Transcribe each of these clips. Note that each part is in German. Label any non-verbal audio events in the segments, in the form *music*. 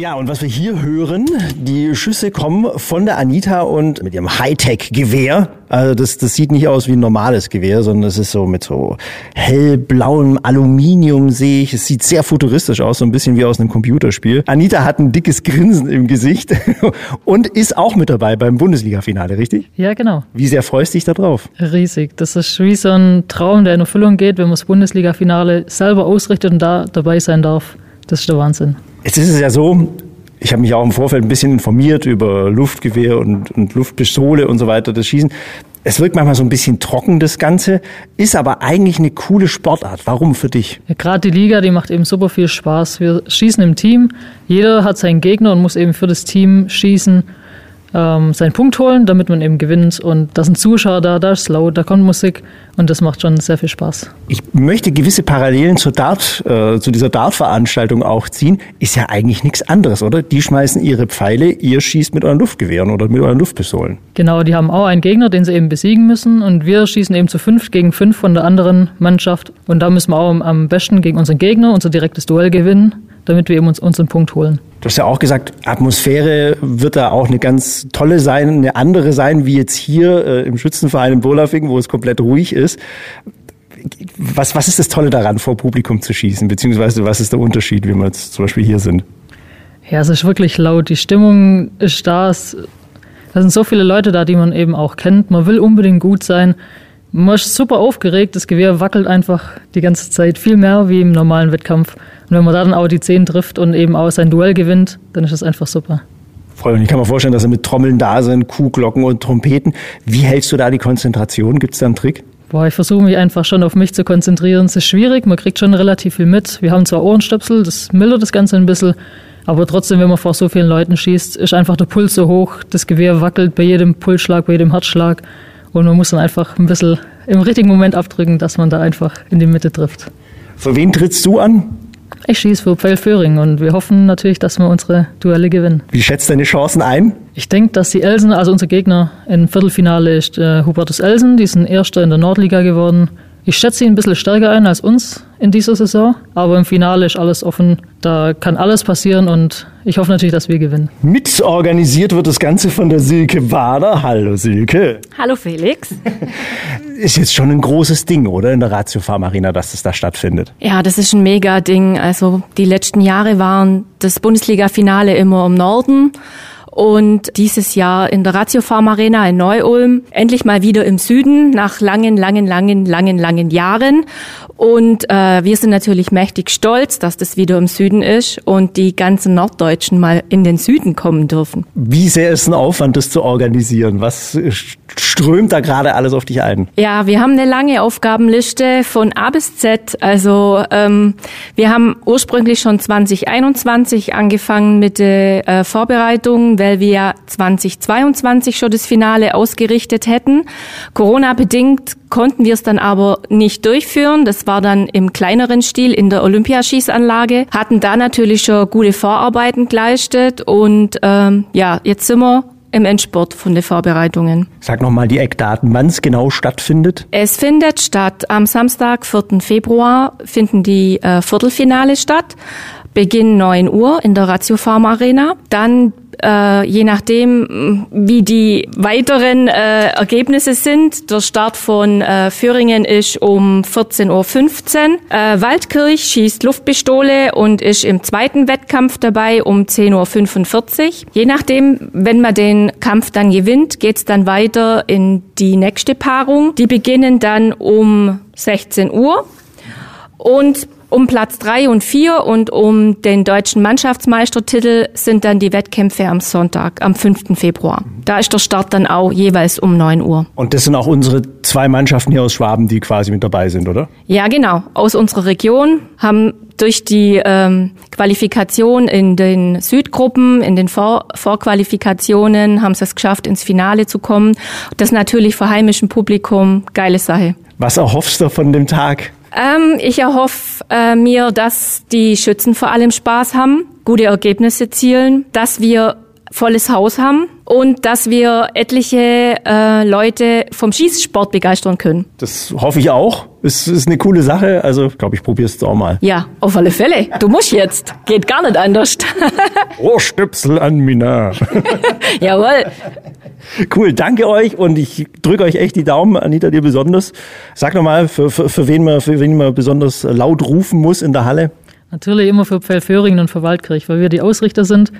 Ja, und was wir hier hören, die Schüsse kommen von der Anita und mit ihrem Hightech-Gewehr. Also das, das sieht nicht aus wie ein normales Gewehr, sondern es ist so mit so hellblauem Aluminium sehe ich. Es sieht sehr futuristisch aus, so ein bisschen wie aus einem Computerspiel. Anita hat ein dickes Grinsen im Gesicht *laughs* und ist auch mit dabei beim Bundesliga-Finale, richtig? Ja, genau. Wie sehr freust du dich da drauf? Riesig. Das ist wie so ein Traum, der in Erfüllung geht, wenn man das Bundesliga-Finale selber ausrichtet und da dabei sein darf. Das ist der Wahnsinn. Jetzt ist es ja so, ich habe mich auch im Vorfeld ein bisschen informiert über Luftgewehr und, und Luftpistole und so weiter, das Schießen. Es wirkt manchmal so ein bisschen trocken, das Ganze, ist aber eigentlich eine coole Sportart. Warum für dich? Ja, Gerade die Liga, die macht eben super viel Spaß. Wir schießen im Team. Jeder hat seinen Gegner und muss eben für das Team schießen ähm, seinen Punkt holen, damit man eben gewinnt. Und da sind Zuschauer da, da ist laut, da kommt Musik und das macht schon sehr viel Spaß. Ich möchte gewisse Parallelen zur Dart, äh, zu dieser Dart-Veranstaltung auch ziehen. Ist ja eigentlich nichts anderes, oder? Die schmeißen ihre Pfeile, ihr schießt mit euren Luftgewehren oder mit euren Luftpistolen. Genau, die haben auch einen Gegner, den sie eben besiegen müssen und wir schießen eben zu fünf gegen fünf von der anderen Mannschaft und da müssen wir auch am besten gegen unseren Gegner unser direktes Duell gewinnen, damit wir eben uns unseren Punkt holen. Du hast ja auch gesagt, Atmosphäre wird da auch eine ganz tolle sein, eine andere sein, wie jetzt hier äh, im Schützenverein in Bolafing, wo es komplett ruhig ist. Was, was ist das Tolle daran, vor Publikum zu schießen? Beziehungsweise was ist der Unterschied, wie wir jetzt zum Beispiel hier sind? Ja, es ist wirklich laut. Die Stimmung ist da. Es, da sind so viele Leute da, die man eben auch kennt. Man will unbedingt gut sein. Man ist super aufgeregt. Das Gewehr wackelt einfach die ganze Zeit viel mehr wie im normalen Wettkampf. Und wenn man da dann auch die 10 trifft und eben auch sein Duell gewinnt, dann ist das einfach super. Voll. Und ich kann mir vorstellen, dass sie mit Trommeln da sind, Kuhglocken und Trompeten. Wie hältst du da die Konzentration? Gibt es da einen Trick? Boah, ich versuche mich einfach schon auf mich zu konzentrieren. Es ist schwierig, man kriegt schon relativ viel mit. Wir haben zwar Ohrenstöpsel, das mildert das Ganze ein bisschen, aber trotzdem, wenn man vor so vielen Leuten schießt, ist einfach der Puls so hoch, das Gewehr wackelt bei jedem Pulsschlag, bei jedem Herzschlag und man muss dann einfach ein bisschen im richtigen Moment abdrücken, dass man da einfach in die Mitte trifft. Für wen trittst du an? Ich schieße für Pfeilföhring und wir hoffen natürlich, dass wir unsere Duelle gewinnen. Wie schätzt du deine Chancen ein? Ich denke, dass die Elsen, also unser Gegner im Viertelfinale ist äh, Hubertus Elsen, die sind Erster in der Nordliga geworden. Ich schätze sie ein bisschen stärker ein als uns in dieser Saison, aber im Finale ist alles offen. Da kann alles passieren und ich hoffe natürlich, dass wir gewinnen. Mitorganisiert wird das Ganze von der Silke Wader. Hallo Silke. Hallo Felix. *laughs* Ist jetzt schon ein großes Ding, oder? In der Ratio Farm Arena, dass das da stattfindet. Ja, das ist ein mega Ding. Also die letzten Jahre waren das Bundesliga-Finale immer im Norden und dieses Jahr in der Ratio Farm Arena in Neu-Ulm endlich mal wieder im Süden nach langen, langen, langen, langen, langen Jahren. Und äh, wir sind natürlich mächtig stolz, dass das wieder im Süden ist und die ganzen Norddeutschen mal in den Süden kommen dürfen. Wie sehr ist ein Aufwand, das zu organisieren? Was strömt da gerade alles auf dich ein? Ja, wir haben eine lange Aufgabenliste von A bis Z. Also ähm, wir haben ursprünglich schon 2021 angefangen mit der äh, Vorbereitung, weil wir ja 2022 schon das Finale ausgerichtet hätten. Corona bedingt konnten wir es dann aber nicht durchführen. Das war dann im kleineren Stil in der Olympiaschießanlage, hatten da natürlich schon gute Vorarbeiten geleistet und ähm, ja, jetzt sind wir im Endspurt von den Vorbereitungen. Sag nochmal die Eckdaten, wann es genau stattfindet. Es findet statt am Samstag, 4. Februar, finden die äh, Viertelfinale statt. Beginn 9 Uhr in der Ratio Farm Arena. Dann äh, je nachdem, wie die weiteren äh, Ergebnisse sind. Der Start von äh, Föhringen ist um 14.15 Uhr. Äh, Waldkirch schießt Luftpistole und ist im zweiten Wettkampf dabei um 10.45 Uhr. Je nachdem, wenn man den Kampf dann gewinnt, geht's dann weiter in die nächste Paarung. Die beginnen dann um 16 Uhr. Und um Platz drei und vier und um den deutschen Mannschaftsmeistertitel sind dann die Wettkämpfe am Sonntag, am 5. Februar. Da ist der Start dann auch jeweils um neun Uhr. Und das sind auch unsere zwei Mannschaften hier aus Schwaben, die quasi mit dabei sind, oder? Ja, genau. Aus unserer Region haben durch die ähm, Qualifikation in den Südgruppen, in den Vor Vorqualifikationen, haben sie es geschafft, ins Finale zu kommen. Das natürlich für heimischem Publikum geile Sache. Was erhoffst du von dem Tag? Ähm, ich erhoffe äh, mir, dass die Schützen vor allem Spaß haben, gute Ergebnisse zielen, dass wir volles Haus haben und dass wir etliche äh, Leute vom Schießsport begeistern können. Das hoffe ich auch. Es ist eine coole Sache. Also, glaube ich, probiere es auch mal. Ja, auf alle Fälle. Du musst jetzt. Geht gar nicht anders. *laughs* Ohrstöpsel an Mina. Jawohl. Cool, danke euch und ich drücke euch echt die Daumen, Anita, dir besonders. Sag nochmal, für, für, für, wen man, für wen man besonders laut rufen muss in der Halle. Natürlich immer für Pfeilföhringen und für Waldkirch, weil wir die Ausrichter sind.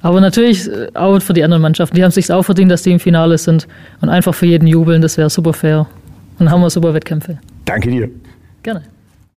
Aber natürlich äh, auch für die anderen Mannschaften. Die haben sich auch verdient, dass die im Finale sind. Und einfach für jeden jubeln, das wäre super fair. Und dann haben wir super Wettkämpfe. Danke dir. Gerne.